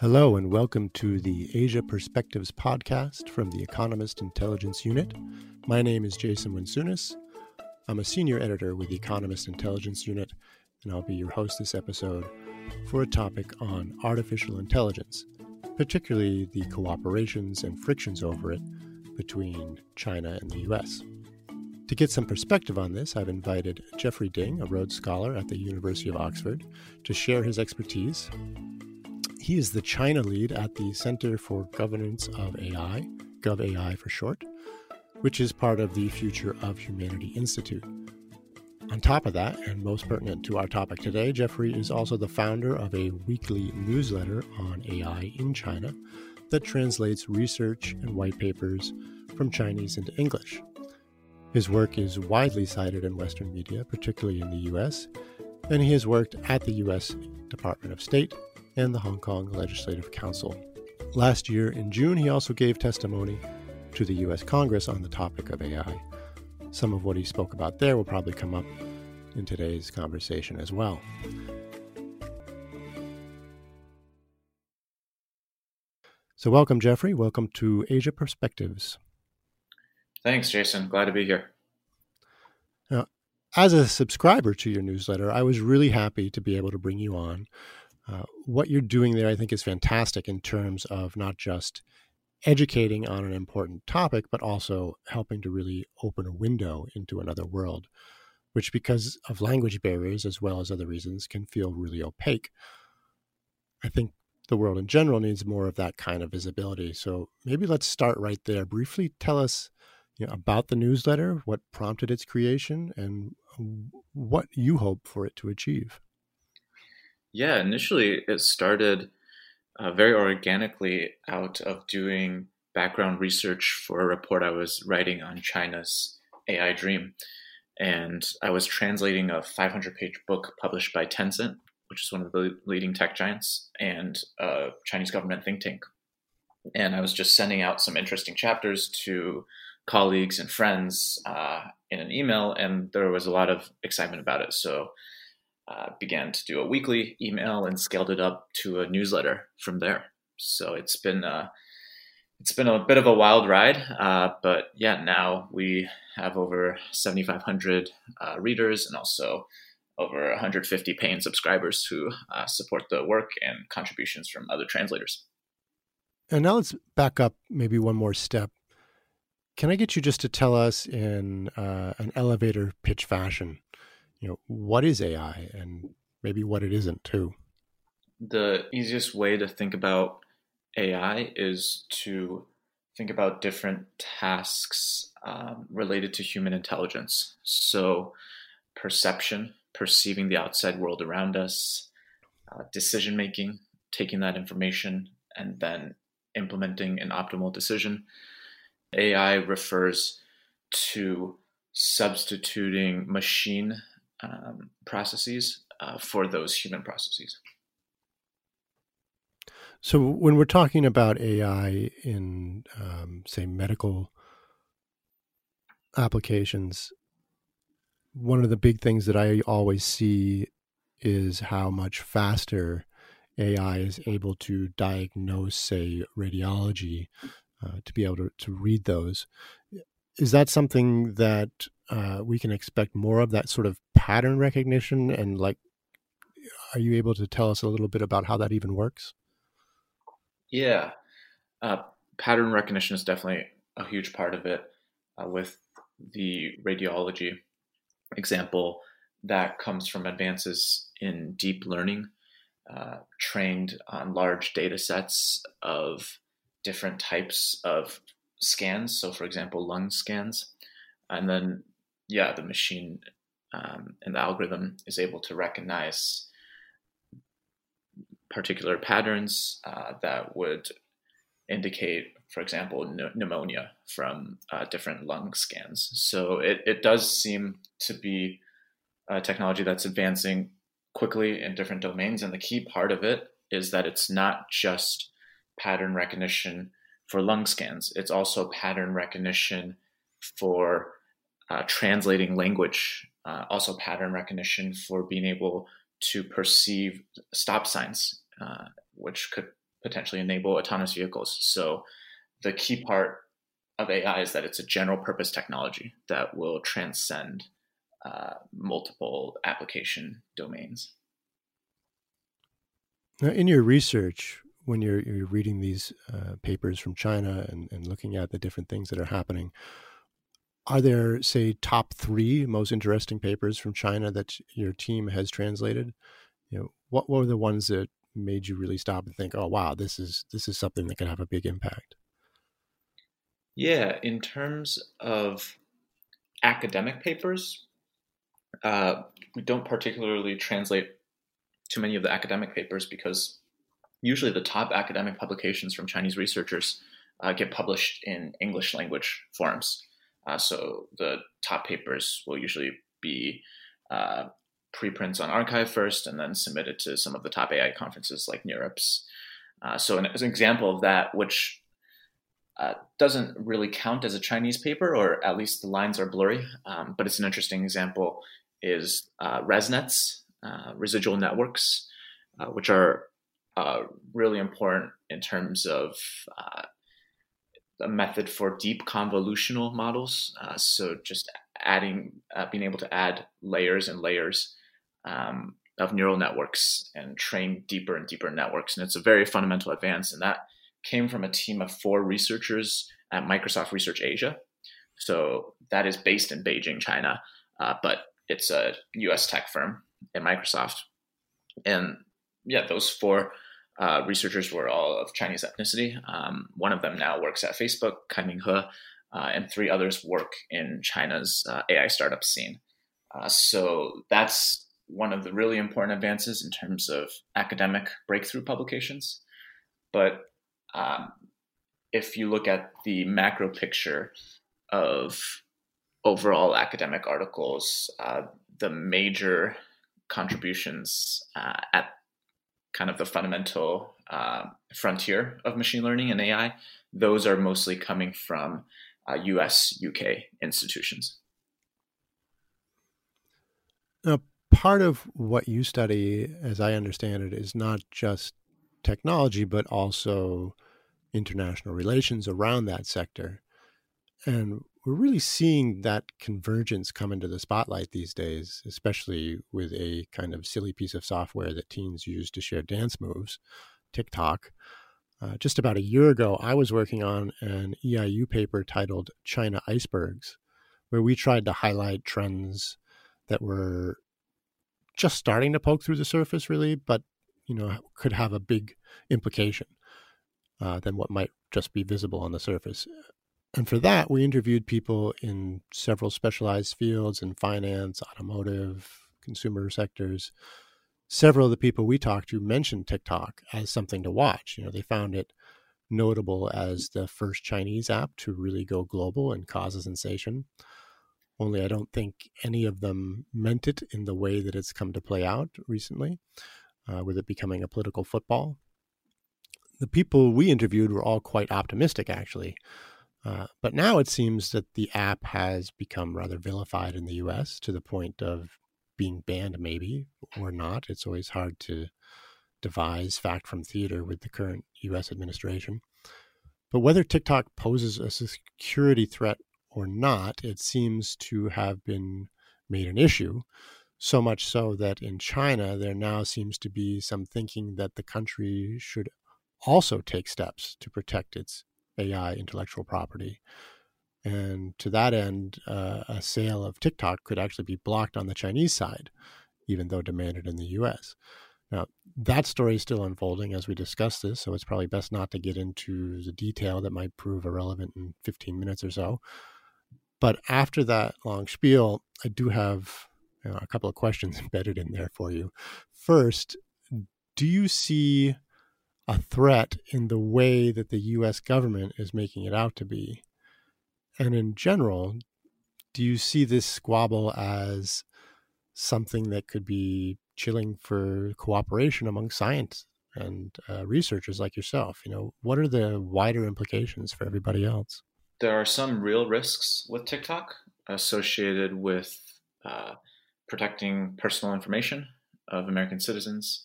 Hello, and welcome to the Asia Perspectives podcast from the Economist Intelligence Unit. My name is Jason Wincuinas. I'm a senior editor with the Economist Intelligence Unit, and I'll be your host this episode for a topic on artificial intelligence, particularly the cooperations and frictions over it between China and the US. To get some perspective on this, I've invited Jeffrey Ding, a Rhodes Scholar at the University of Oxford, to share his expertise he is the China lead at the Center for Governance of AI, GovAI for short, which is part of the Future of Humanity Institute. On top of that, and most pertinent to our topic today, Jeffrey is also the founder of a weekly newsletter on AI in China that translates research and white papers from Chinese into English. His work is widely cited in Western media, particularly in the US, and he has worked at the US Department of State and the Hong Kong Legislative Council. Last year, in June, he also gave testimony to the U.S. Congress on the topic of AI. Some of what he spoke about there will probably come up in today's conversation as well. So, welcome, Jeffrey. Welcome to Asia Perspectives. Thanks, Jason. Glad to be here. Now, as a subscriber to your newsletter, I was really happy to be able to bring you on uh, what you're doing there, I think, is fantastic in terms of not just educating on an important topic, but also helping to really open a window into another world, which, because of language barriers as well as other reasons, can feel really opaque. I think the world in general needs more of that kind of visibility. So maybe let's start right there. Briefly tell us you know, about the newsletter, what prompted its creation, and what you hope for it to achieve. Yeah, initially it started uh, very organically out of doing background research for a report I was writing on China's AI dream. And I was translating a 500 page book published by Tencent, which is one of the leading tech giants, and a Chinese government think tank. And I was just sending out some interesting chapters to colleagues and friends uh, in an email, and there was a lot of excitement about it. So uh, began to do a weekly email and scaled it up to a newsletter from there. So it's been uh, it's been a bit of a wild ride, uh, but yeah, now we have over 7,500 uh, readers and also over 150 paying subscribers who uh, support the work and contributions from other translators. And now let's back up maybe one more step. Can I get you just to tell us in an elevator pitch fashion you know what is AI and maybe what it isn't too. The easiest way to think about AI is to think about different tasks um, related to human intelligence. So, perception, perceiving the outside world around us, uh, decision making, taking that information, and then implementing an optimal decision. AI refers to substituting machine um, processes uh, for those human processes. So, when we're talking about AI in, um, say, medical applications, one of the big things that I always see is how much faster AI is able to diagnose, say, radiology, uh, to be able to, to read those. Is that something that uh, we can expect more of that sort of pattern recognition and like are you able to tell us a little bit about how that even works? Yeah. Uh, pattern recognition is definitely a huge part of it uh, with the radiology example that comes from advances in deep learning uh, trained on large data sets of different types of scans. So for example lung scans. And then yeah, the machine um, and the algorithm is able to recognize particular patterns uh, that would indicate, for example, n- pneumonia from uh, different lung scans. So it, it does seem to be a technology that's advancing quickly in different domains. And the key part of it is that it's not just pattern recognition for lung scans, it's also pattern recognition for uh, translating language, uh, also pattern recognition for being able to perceive stop signs, uh, which could potentially enable autonomous vehicles. So the key part of AI is that it's a general purpose technology that will transcend uh, multiple application domains. Now, in your research, when you're, you're reading these uh, papers from China and, and looking at the different things that are happening, are there, say, top three most interesting papers from China that your team has translated? You know, what, were the ones that made you really stop and think, "Oh, wow, this is this is something that can have a big impact"? Yeah, in terms of academic papers, uh, we don't particularly translate too many of the academic papers because usually the top academic publications from Chinese researchers uh, get published in English language forums. Uh, so the top papers will usually be uh, preprints on arXiv first and then submitted to some of the top AI conferences like NeurIPS. Uh, so, an, as an example of that, which uh, doesn't really count as a Chinese paper, or at least the lines are blurry, um, but it's an interesting example, is uh, ResNets, uh, residual networks, uh, which are really important in terms of a method for deep convolutional models. Uh, so just adding, uh, being able to add layers and layers um, of neural networks and train deeper and deeper networks. And it's a very fundamental advance. And that came from a team of four researchers at Microsoft Research Asia. So that is based in Beijing, China, uh, but it's a US tech firm in Microsoft. And yeah, those four uh, researchers were all of Chinese ethnicity. Um, one of them now works at Facebook, Kaiming He, uh, and three others work in China's uh, AI startup scene. Uh, so that's one of the really important advances in terms of academic breakthrough publications. But um, if you look at the macro picture of overall academic articles, uh, the major contributions uh, at kind of the fundamental uh, frontier of machine learning and AI, those are mostly coming from uh, US, UK institutions. Now, part of what you study, as I understand it, is not just technology, but also international relations around that sector. And we're really seeing that convergence come into the spotlight these days, especially with a kind of silly piece of software that teens use to share dance moves, TikTok. Uh, just about a year ago, I was working on an EIU paper titled China Icebergs, where we tried to highlight trends that were just starting to poke through the surface, really, but you know could have a big implication uh, than what might just be visible on the surface. And for that, we interviewed people in several specialized fields in finance, automotive, consumer sectors. Several of the people we talked to mentioned TikTok as something to watch. You know, they found it notable as the first Chinese app to really go global and cause a sensation. Only I don't think any of them meant it in the way that it's come to play out recently, uh, with it becoming a political football. The people we interviewed were all quite optimistic, actually. Uh, but now it seems that the app has become rather vilified in the US to the point of being banned, maybe, or not. It's always hard to devise fact from theater with the current US administration. But whether TikTok poses a security threat or not, it seems to have been made an issue. So much so that in China, there now seems to be some thinking that the country should also take steps to protect its AI intellectual property. And to that end, uh, a sale of TikTok could actually be blocked on the Chinese side, even though demanded in the US. Now, that story is still unfolding as we discuss this, so it's probably best not to get into the detail that might prove irrelevant in 15 minutes or so. But after that long spiel, I do have you know, a couple of questions embedded in there for you. First, do you see a threat in the way that the US government is making it out to be? And in general, do you see this squabble as something that could be chilling for cooperation among science and uh, researchers like yourself? You know, what are the wider implications for everybody else? There are some real risks with TikTok associated with uh, protecting personal information of American citizens.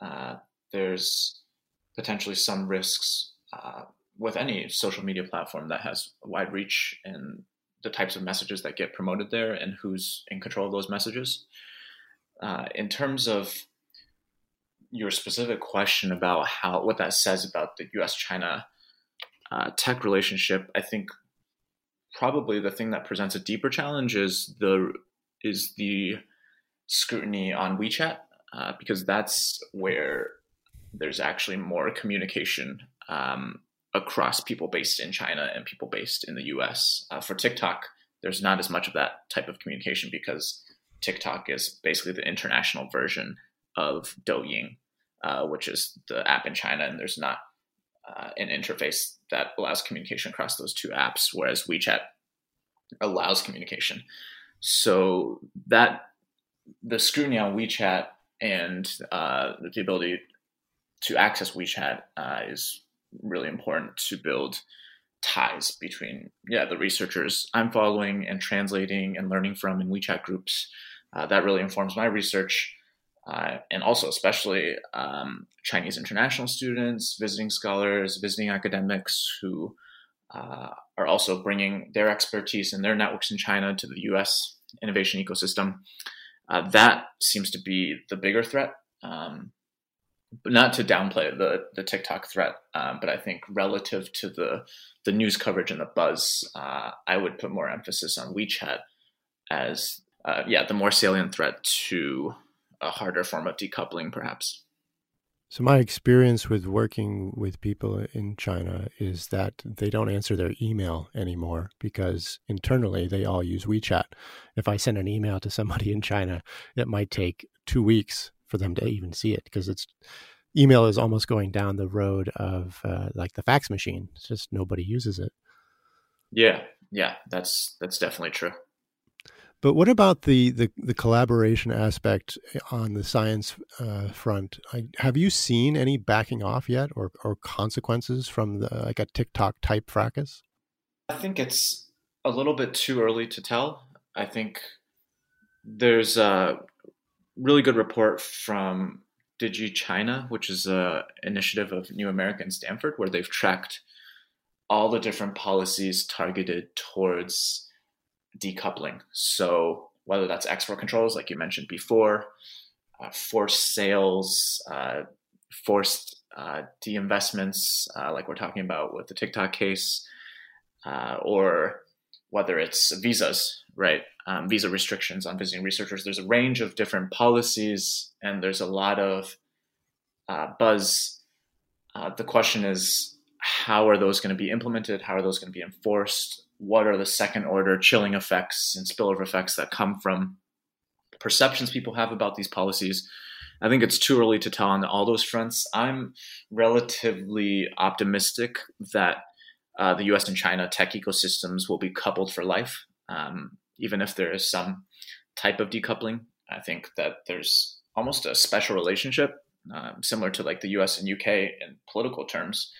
Uh, there's potentially some risks uh, with any social media platform that has wide reach and the types of messages that get promoted there and who's in control of those messages. Uh, in terms of your specific question about how what that says about the U.S. China uh, tech relationship, I think probably the thing that presents a deeper challenge is the is the scrutiny on WeChat uh, because that's where there's actually more communication um, across people based in China and people based in the US. Uh, for TikTok, there's not as much of that type of communication because TikTok is basically the international version of Douyin, uh, which is the app in China, and there's not uh, an interface that allows communication across those two apps, whereas WeChat allows communication. So that the scrutiny on WeChat and uh, the ability to access WeChat uh, is really important to build ties between yeah the researchers I'm following and translating and learning from in WeChat groups. Uh, that really informs my research, uh, and also especially um, Chinese international students, visiting scholars, visiting academics who uh, are also bringing their expertise and their networks in China to the U.S. innovation ecosystem. Uh, that seems to be the bigger threat. Um, not to downplay the the TikTok threat, um, but I think relative to the the news coverage and the buzz, uh, I would put more emphasis on WeChat as uh, yeah the more salient threat to a harder form of decoupling, perhaps. So my experience with working with people in China is that they don't answer their email anymore because internally they all use WeChat. If I send an email to somebody in China, it might take two weeks for them to even see it because it's email is almost going down the road of uh, like the fax machine. It's just nobody uses it. Yeah, yeah, that's that's definitely true. But what about the the, the collaboration aspect on the science uh, front? I, have you seen any backing off yet, or or consequences from the, like a TikTok type fracas? I think it's a little bit too early to tell. I think there's a really good report from DigiChina, which is a initiative of New America and Stanford, where they've tracked all the different policies targeted towards decoupling. So whether that's export controls, like you mentioned before, uh, forced sales, uh, forced uh, de-investments, uh, like we're talking about with the TikTok case, uh, or whether it's visas, right? Um, visa restrictions on visiting researchers. There's a range of different policies, and there's a lot of uh, buzz. Uh, the question is, how are those going to be implemented? How are those going to be enforced? What are the second order chilling effects and spillover effects that come from perceptions people have about these policies? I think it's too early to tell on all those fronts. I'm relatively optimistic that uh, the US and China tech ecosystems will be coupled for life, um, even if there is some type of decoupling. I think that there's almost a special relationship, um, similar to like the US and UK in political terms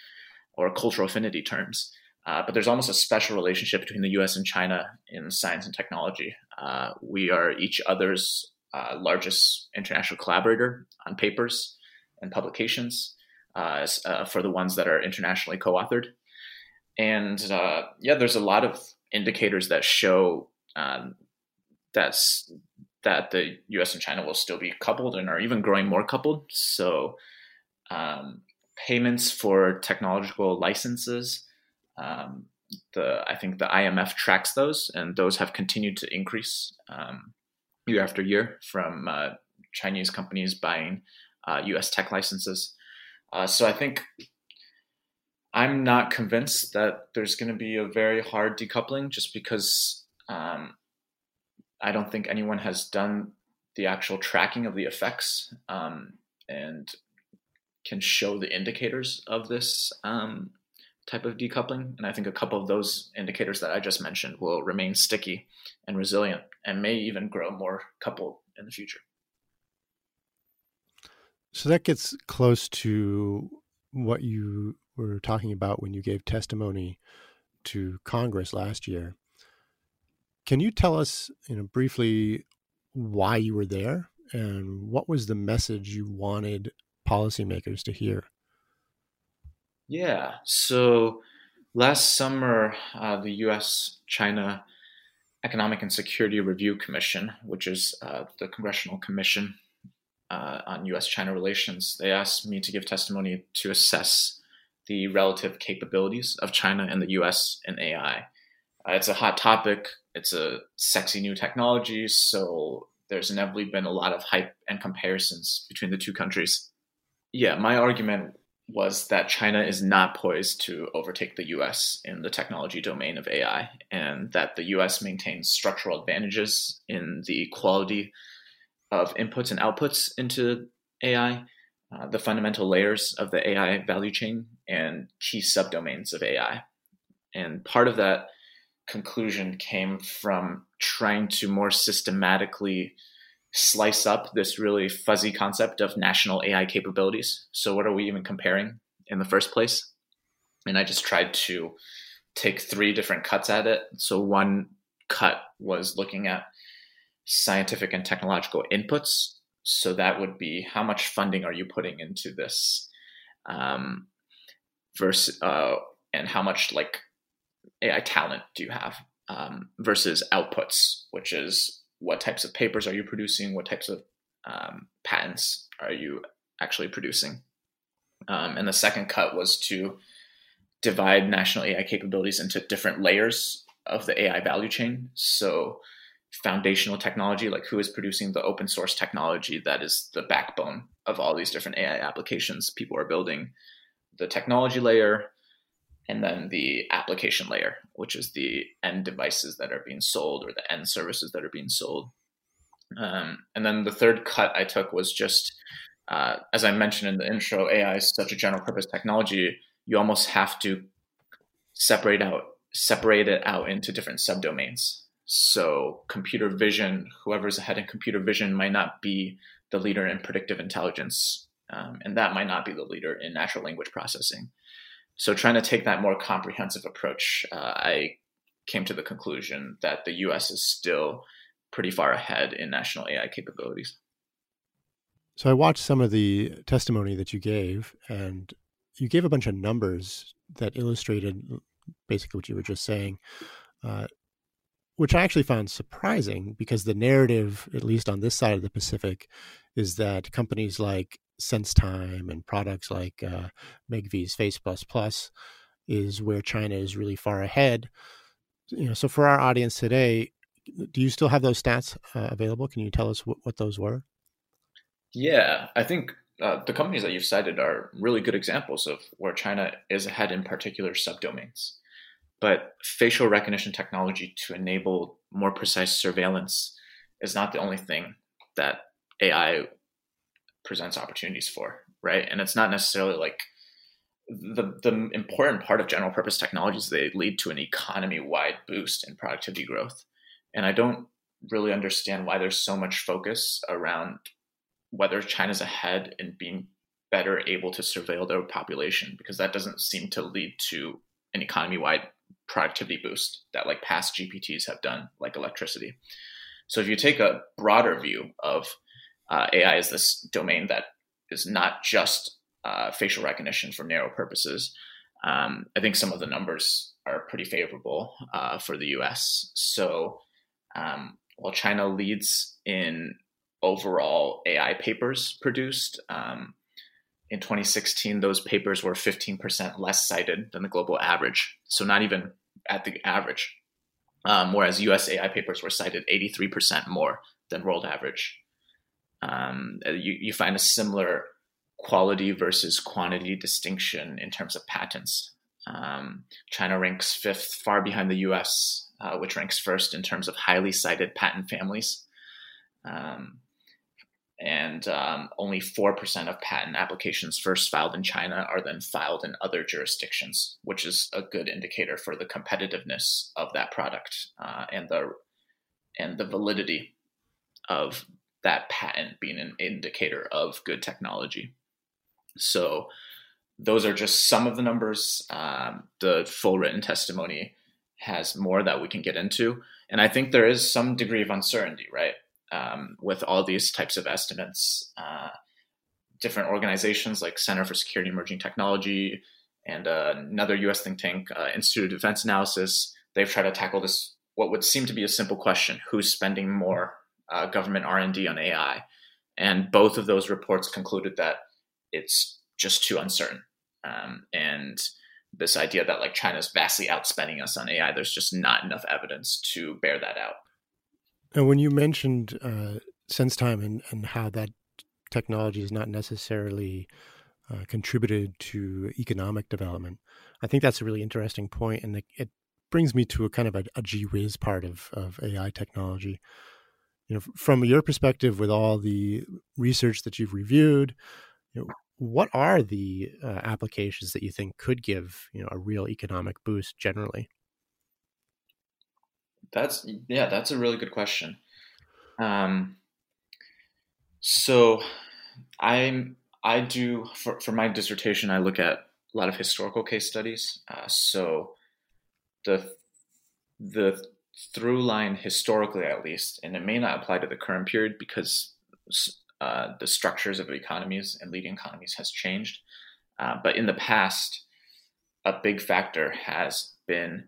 or cultural affinity terms. Uh, but there's almost a special relationship between the US and China in science and technology. Uh, we are each other's uh, largest international collaborator on papers and publications uh, uh, for the ones that are internationally co authored and uh, yeah, there's a lot of indicators that show um, that's that the U.S. and China will still be coupled and are even growing more coupled. So um, payments for technological licenses, um, the I think the IMF tracks those, and those have continued to increase um, year after year from uh, Chinese companies buying uh, U.S. tech licenses. Uh, so I think I'm not convinced that there's going to be a very hard decoupling just because um, I don't think anyone has done the actual tracking of the effects um, and can show the indicators of this um, type of decoupling. And I think a couple of those indicators that I just mentioned will remain sticky and resilient and may even grow more coupled in the future. So that gets close to what you were talking about when you gave testimony to Congress last year. Can you tell us, you know, briefly why you were there and what was the message you wanted policymakers to hear? Yeah. So last summer, uh, the U.S. China Economic and Security Review Commission, which is uh, the Congressional Commission uh, on U.S. China relations, they asked me to give testimony to assess the relative capabilities of China and the U.S. in AI. Uh, it's a hot topic. It's a sexy new technology, so there's inevitably been a lot of hype and comparisons between the two countries. Yeah, my argument was that China is not poised to overtake the US in the technology domain of AI, and that the US maintains structural advantages in the quality of inputs and outputs into AI, uh, the fundamental layers of the AI value chain, and key subdomains of AI. And part of that conclusion came from trying to more systematically slice up this really fuzzy concept of national AI capabilities. So, what are we even comparing in the first place? And I just tried to take three different cuts at it. So, one cut was looking at scientific and technological inputs. So, that would be how much funding are you putting into this? Um, versus, uh, and how much like AI talent do you have um, versus outputs, which is what types of papers are you producing? What types of um, patents are you actually producing? Um, and the second cut was to divide national AI capabilities into different layers of the AI value chain. So, foundational technology, like who is producing the open source technology that is the backbone of all these different AI applications people are building, the technology layer, and then the application layer, which is the end devices that are being sold or the end services that are being sold. Um, and then the third cut I took was just, uh, as I mentioned in the intro, AI is such a general purpose technology. You almost have to separate out separate it out into different subdomains. So computer vision, whoever's ahead in computer vision might not be the leader in predictive intelligence, um, and that might not be the leader in natural language processing so trying to take that more comprehensive approach, uh, I came to the conclusion that the U.S. is still pretty far ahead in national AI capabilities. So I watched some of the testimony that you gave, and you gave a bunch of numbers that illustrated basically what you were just saying, uh, which I actually found surprising because the narrative, at least on this side of the Pacific, is that companies like SenseTime and products like uh, Megvii's Face Plus Plus is where China is really far ahead. You know, so for our audience today, do you still have those stats uh, available? Can you tell us what, what those were? Yeah, I think uh, the companies that you've cited are really good examples of where China is ahead in particular subdomains. But facial recognition technology to enable more precise surveillance is not the only thing that AI presents opportunities for, right? And it's not necessarily like the the important part of general purpose technologies they lead to an economy wide boost in productivity growth. And I don't really understand why there's so much focus around whether China's ahead in being better able to surveil their population because that doesn't seem to lead to an economy wide productivity boost that like past GPTs have done, like electricity. So if you take a broader view of uh, AI is this domain that is not just uh, facial recognition for narrow purposes. Um, I think some of the numbers are pretty favorable uh, for the US. So um, while China leads in overall AI papers produced, um, in 2016, those papers were 15% less cited than the global average. So not even at the average. Um, whereas US AI papers were cited 83% more than world average um, you, you find a similar quality versus quantity distinction in terms of patents. Um, China ranks fifth, far behind the US, uh, which ranks first in terms of highly cited patent families. Um, and um, only 4% of patent applications first filed in China are then filed in other jurisdictions, which is a good indicator for the competitiveness of that product uh, and the and the validity of that patent being an indicator of good technology. So those are just some of the numbers. Um, the full written testimony has more that we can get into. And I think there is some degree of uncertainty, right? Um, with all these types of estimates, uh, different organizations like Center for Security Emerging Technology and uh, another U.S. think tank, uh, Institute of Defense Analysis, they've tried to tackle this what would seem to be a simple question: Who's spending more uh, government R and D on AI? And both of those reports concluded that it's just too uncertain. Um, and this idea that like China's vastly outspending us on AI, there's just not enough evidence to bear that out. And when you mentioned uh, SenseTime and, and how that technology is not necessarily uh, contributed to economic development, I think that's a really interesting point, and it, it brings me to a kind of a, a gee whiz part of, of AI technology. You know, from your perspective, with all the research that you've reviewed, you know, what are the uh, applications that you think could give you know a real economic boost generally? That's yeah, that's a really good question. Um, so I'm I do for for my dissertation I look at a lot of historical case studies. Uh, so the the through line historically at least, and it may not apply to the current period because uh, the structures of economies and leading economies has changed. Uh, but in the past, a big factor has been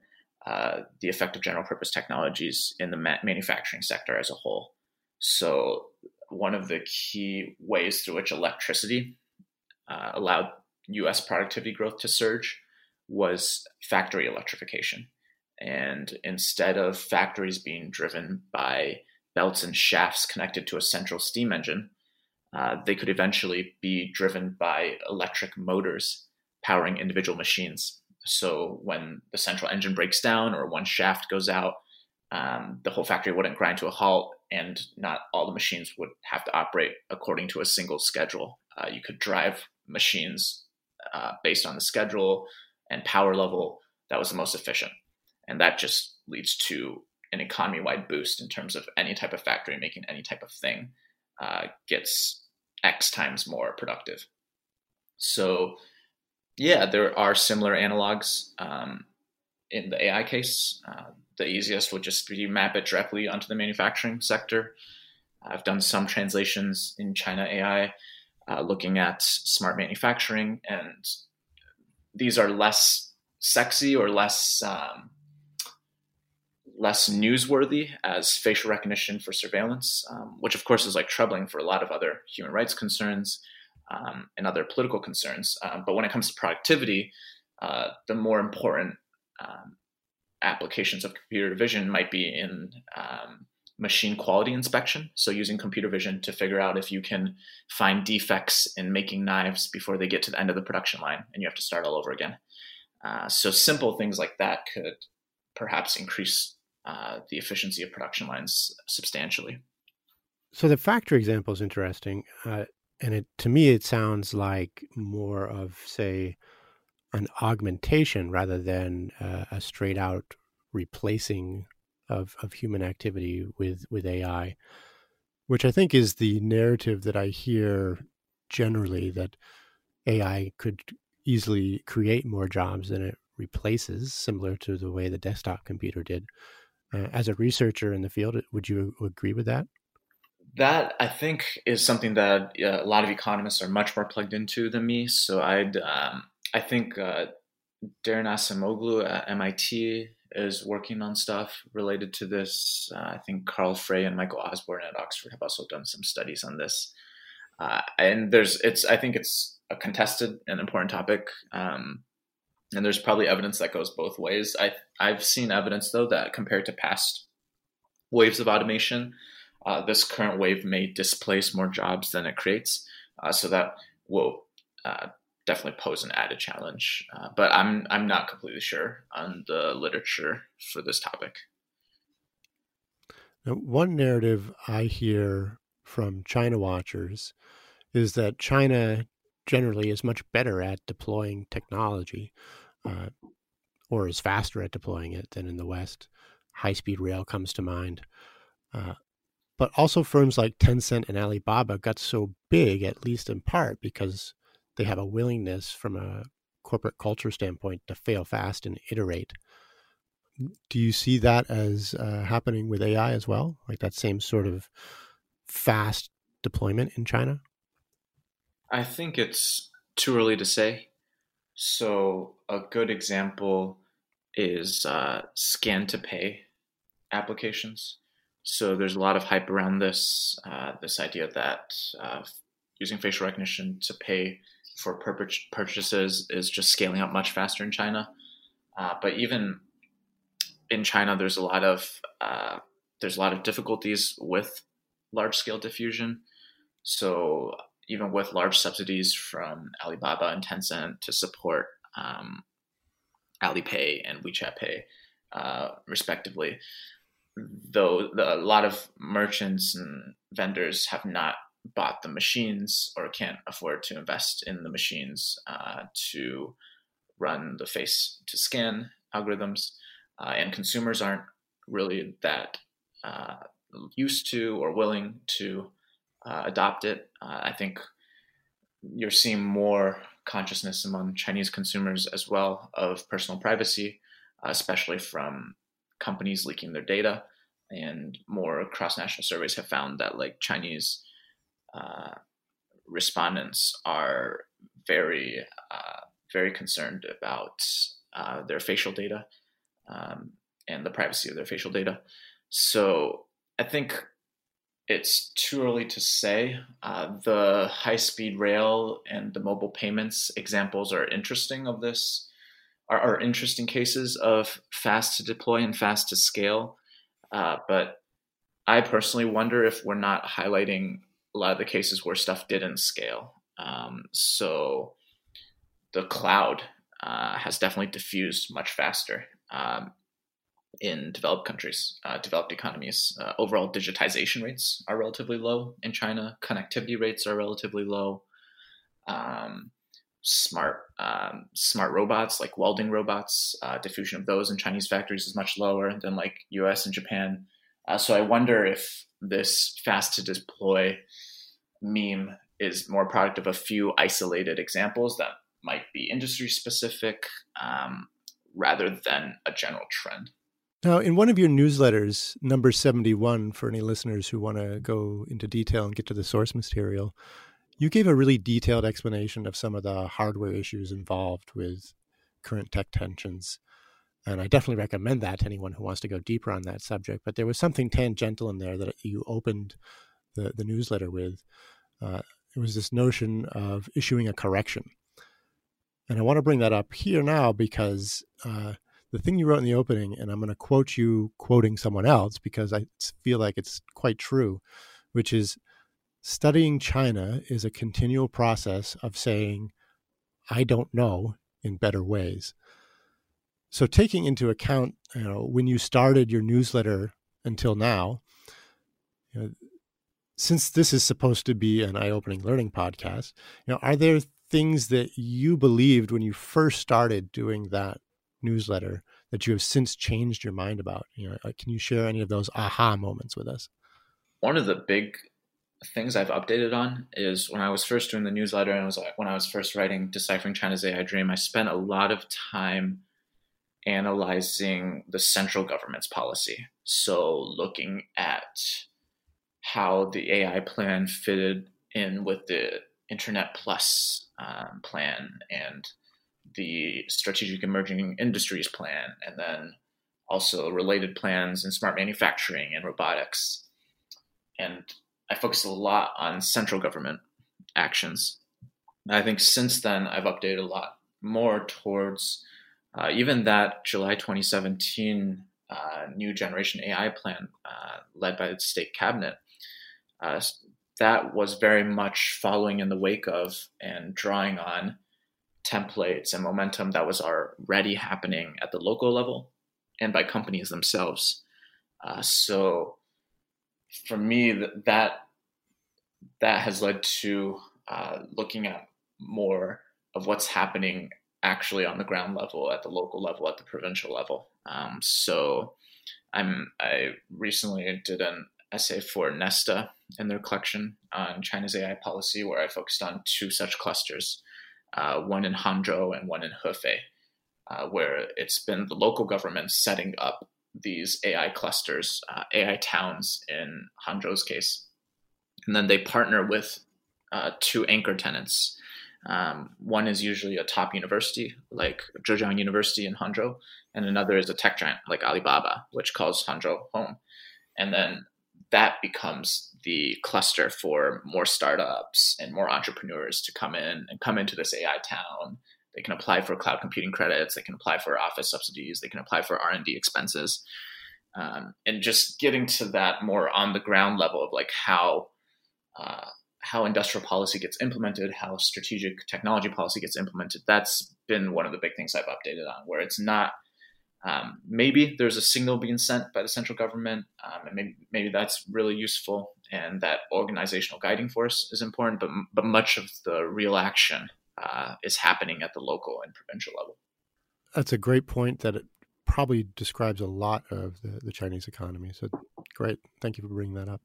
uh, the effect of general purpose technologies in the ma- manufacturing sector as a whole. So, one of the key ways through which electricity uh, allowed US productivity growth to surge was factory electrification. And instead of factories being driven by belts and shafts connected to a central steam engine, uh, they could eventually be driven by electric motors powering individual machines. So when the central engine breaks down or one shaft goes out, um, the whole factory wouldn't grind to a halt, and not all the machines would have to operate according to a single schedule. Uh, you could drive machines uh, based on the schedule and power level that was the most efficient. And that just leads to an economy wide boost in terms of any type of factory making any type of thing uh, gets X times more productive. So, yeah, there are similar analogs um, in the AI case. Uh, the easiest would just be map it directly onto the manufacturing sector. I've done some translations in China AI uh, looking at smart manufacturing, and these are less sexy or less um, less newsworthy as facial recognition for surveillance, um, which of course is like troubling for a lot of other human rights concerns um, and other political concerns. Um, but when it comes to productivity, uh, the more important um, applications of computer vision might be in um, machine quality inspection. So using computer vision to figure out if you can find defects in making knives before they get to the end of the production line and you have to start all over again. Uh, so simple things like that could perhaps increase uh, the efficiency of production lines substantially. So the factory example is interesting, uh, and it to me it sounds like more of say an augmentation rather than uh, a straight out replacing of of human activity with with AI, which I think is the narrative that I hear generally that AI could easily create more jobs than it replaces, similar to the way the desktop computer did. Uh, as a researcher in the field, would you agree with that? That I think is something that uh, a lot of economists are much more plugged into than me. So I'd, um, I think uh, Daron Acemoglu at MIT is working on stuff related to this. Uh, I think Carl Frey and Michael Osborne at Oxford have also done some studies on this. Uh, and there's, it's, I think it's a contested and important topic. Um, and there's probably evidence that goes both ways. I I've seen evidence though that compared to past waves of automation, uh, this current wave may displace more jobs than it creates. Uh, so that will uh, definitely pose an added challenge. Uh, but I'm I'm not completely sure on the literature for this topic. Now, one narrative I hear from China watchers is that China generally is much better at deploying technology uh, or is faster at deploying it than in the West. High speed rail comes to mind. Uh, but also, firms like Tencent and Alibaba got so big, at least in part, because they have a willingness from a corporate culture standpoint to fail fast and iterate. Do you see that as uh, happening with AI as well? Like that same sort of fast deployment in China? I think it's too early to say. So, a good example is uh, scan to pay applications. So, there's a lot of hype around this uh, this idea that uh, using facial recognition to pay for purchases is just scaling up much faster in China. Uh, but even in China, there's a lot of uh, there's a lot of difficulties with large scale diffusion. So even with large subsidies from Alibaba and Tencent to support um, Alipay and WeChat Pay, uh, respectively, though the, a lot of merchants and vendors have not bought the machines or can't afford to invest in the machines uh, to run the face to scan algorithms, uh, and consumers aren't really that uh, used to or willing to uh, adopt it. Uh, I think you're seeing more consciousness among Chinese consumers as well of personal privacy, especially from companies leaking their data. And more cross national surveys have found that like Chinese uh, respondents are very, uh, very concerned about uh, their facial data um, and the privacy of their facial data. So I think it's too early to say. Uh, the high speed rail and the mobile payments examples are interesting of this, are, are interesting cases of fast to deploy and fast to scale. Uh, but I personally wonder if we're not highlighting a lot of the cases where stuff didn't scale. Um, so the cloud uh, has definitely diffused much faster. Um, in developed countries, uh, developed economies. Uh, overall digitization rates are relatively low in China. Connectivity rates are relatively low. Um, smart um, smart robots like welding robots, uh, diffusion of those in Chinese factories is much lower than like U.S. and Japan. Uh, so I wonder if this fast to deploy meme is more product of a few isolated examples that might be industry specific um, rather than a general trend. Now, in one of your newsletters, number 71, for any listeners who want to go into detail and get to the source material, you gave a really detailed explanation of some of the hardware issues involved with current tech tensions. And I definitely recommend that to anyone who wants to go deeper on that subject. But there was something tangential in there that you opened the, the newsletter with. Uh, it was this notion of issuing a correction. And I want to bring that up here now because uh, the thing you wrote in the opening, and I'm going to quote you quoting someone else because I feel like it's quite true, which is studying China is a continual process of saying, I don't know in better ways. So, taking into account, you know, when you started your newsletter until now, you know, since this is supposed to be an eye-opening learning podcast, you know, are there things that you believed when you first started doing that newsletter that you have since changed your mind about? You know, can you share any of those aha moments with us? One of the big things I've updated on is when I was first doing the newsletter and was when I was first writing Deciphering China's AI Dream, I spent a lot of time analyzing the central government's policy. So looking at how the AI plan fitted in with the Internet Plus um, plan and the strategic emerging industries plan, and then also related plans in smart manufacturing and robotics. And I focused a lot on central government actions. I think since then, I've updated a lot more towards uh, even that July 2017 uh, new generation AI plan uh, led by the state cabinet. Uh, that was very much following in the wake of and drawing on templates and momentum that was already happening at the local level and by companies themselves. Uh, so for me, that that has led to uh, looking at more of what's happening actually on the ground level, at the local level, at the provincial level. Um, so I'm I recently did an essay for Nesta in their collection on China's AI policy, where I focused on two such clusters uh, one in Hangzhou and one in Hefei, uh, where it's been the local government setting up these AI clusters, uh, AI towns in Hangzhou's case. And then they partner with uh, two anchor tenants Um, one is usually a top university like Zhejiang University in Hangzhou, and another is a tech giant like Alibaba, which calls Hangzhou home. And then that becomes the cluster for more startups and more entrepreneurs to come in and come into this AI town. They can apply for cloud computing credits. They can apply for office subsidies. They can apply for R and D expenses, um, and just getting to that more on the ground level of like how uh, how industrial policy gets implemented, how strategic technology policy gets implemented. That's been one of the big things I've updated on, where it's not um, maybe there's a signal being sent by the central government, um, and maybe, maybe that's really useful, and that organizational guiding force is important. But but much of the real action uh, is happening at the local and provincial level. That's a great point. That it probably describes a lot of the, the Chinese economy. So great, thank you for bringing that up.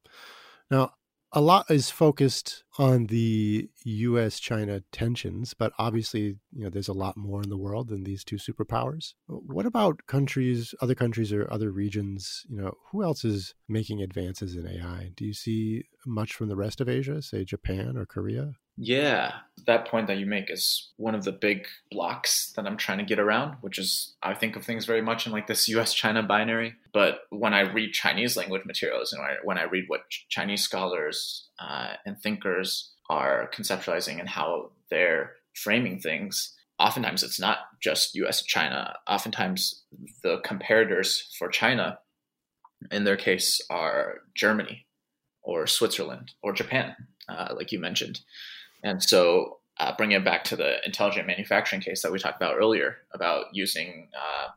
Now, a lot is focused on the U.S. China tensions, but obviously, you know, there's a lot more in the world than these two superpowers. What about countries, other countries or other regions? You know, who else is making advances in AI? Do you see much from the rest of Asia, say Japan or Korea? Yeah, that point that you make is one of the big blocks that I'm trying to get around, which is I think of things very much in like this US China binary. But when I read Chinese language materials and when I read what Chinese scholars uh, and thinkers are conceptualizing and how they're framing things, oftentimes it's not just US China. Oftentimes the comparators for China in their case are Germany or Switzerland or Japan, uh, like you mentioned. And so, uh, bringing it back to the intelligent manufacturing case that we talked about earlier about using uh,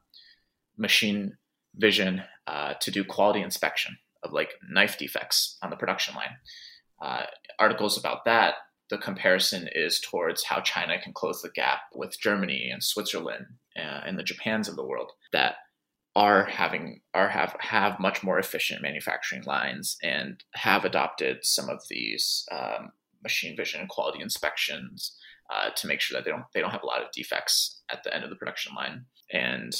machine vision uh, to do quality inspection of like knife defects on the production line. Uh, articles about that, the comparison is towards how China can close the gap with Germany and Switzerland uh, and the Japans of the world that are having are have have much more efficient manufacturing lines and have adopted some of these um, machine vision and quality inspections uh, to make sure that they don't they don't have a lot of defects at the end of the production line. And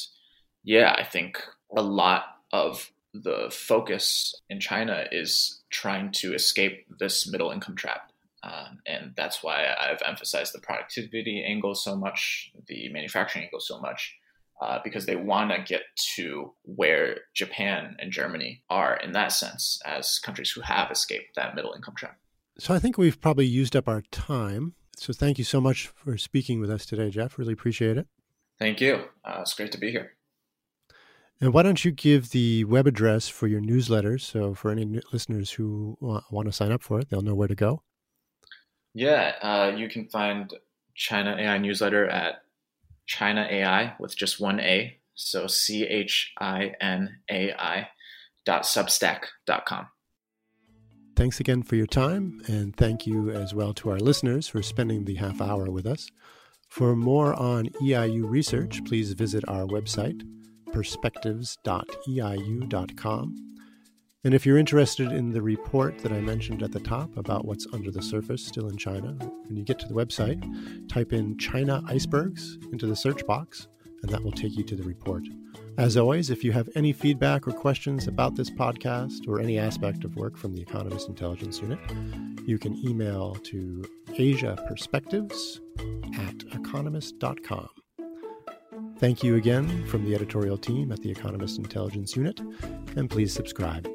yeah, I think a lot of the focus in China is trying to escape this middle income trap. Um, and that's why I've emphasized the productivity angle so much, the manufacturing angle so much, uh, because they want to get to where Japan and Germany are in that sense as countries who have escaped that middle income trap. So I think we've probably used up our time. So thank you so much for speaking with us today, Jeff. Really appreciate it. Thank you. Uh, it's great to be here. And why don't you give the web address for your newsletter? So for any listeners who want to sign up for it, they'll know where to go. Yeah, uh, you can find ChinAI newsletter at ChinAI with just one A. So C H I N A I dot substack dot com. Thanks again for your time, and thank you as well to our listeners for spending the half hour with us. For more on EIU research, please visit our website, perspectives.eiu.com. And if you're interested in the report that I mentioned at the top about what's under the surface still in China, when you get to the website, type in China icebergs into the search box, and that will take you to the report. As always, if you have any feedback or questions about this podcast or any aspect of work from the Economist Intelligence Unit, you can email to Asia Perspectives at economist.com. Thank you again from the editorial team at the Economist Intelligence Unit, and please subscribe.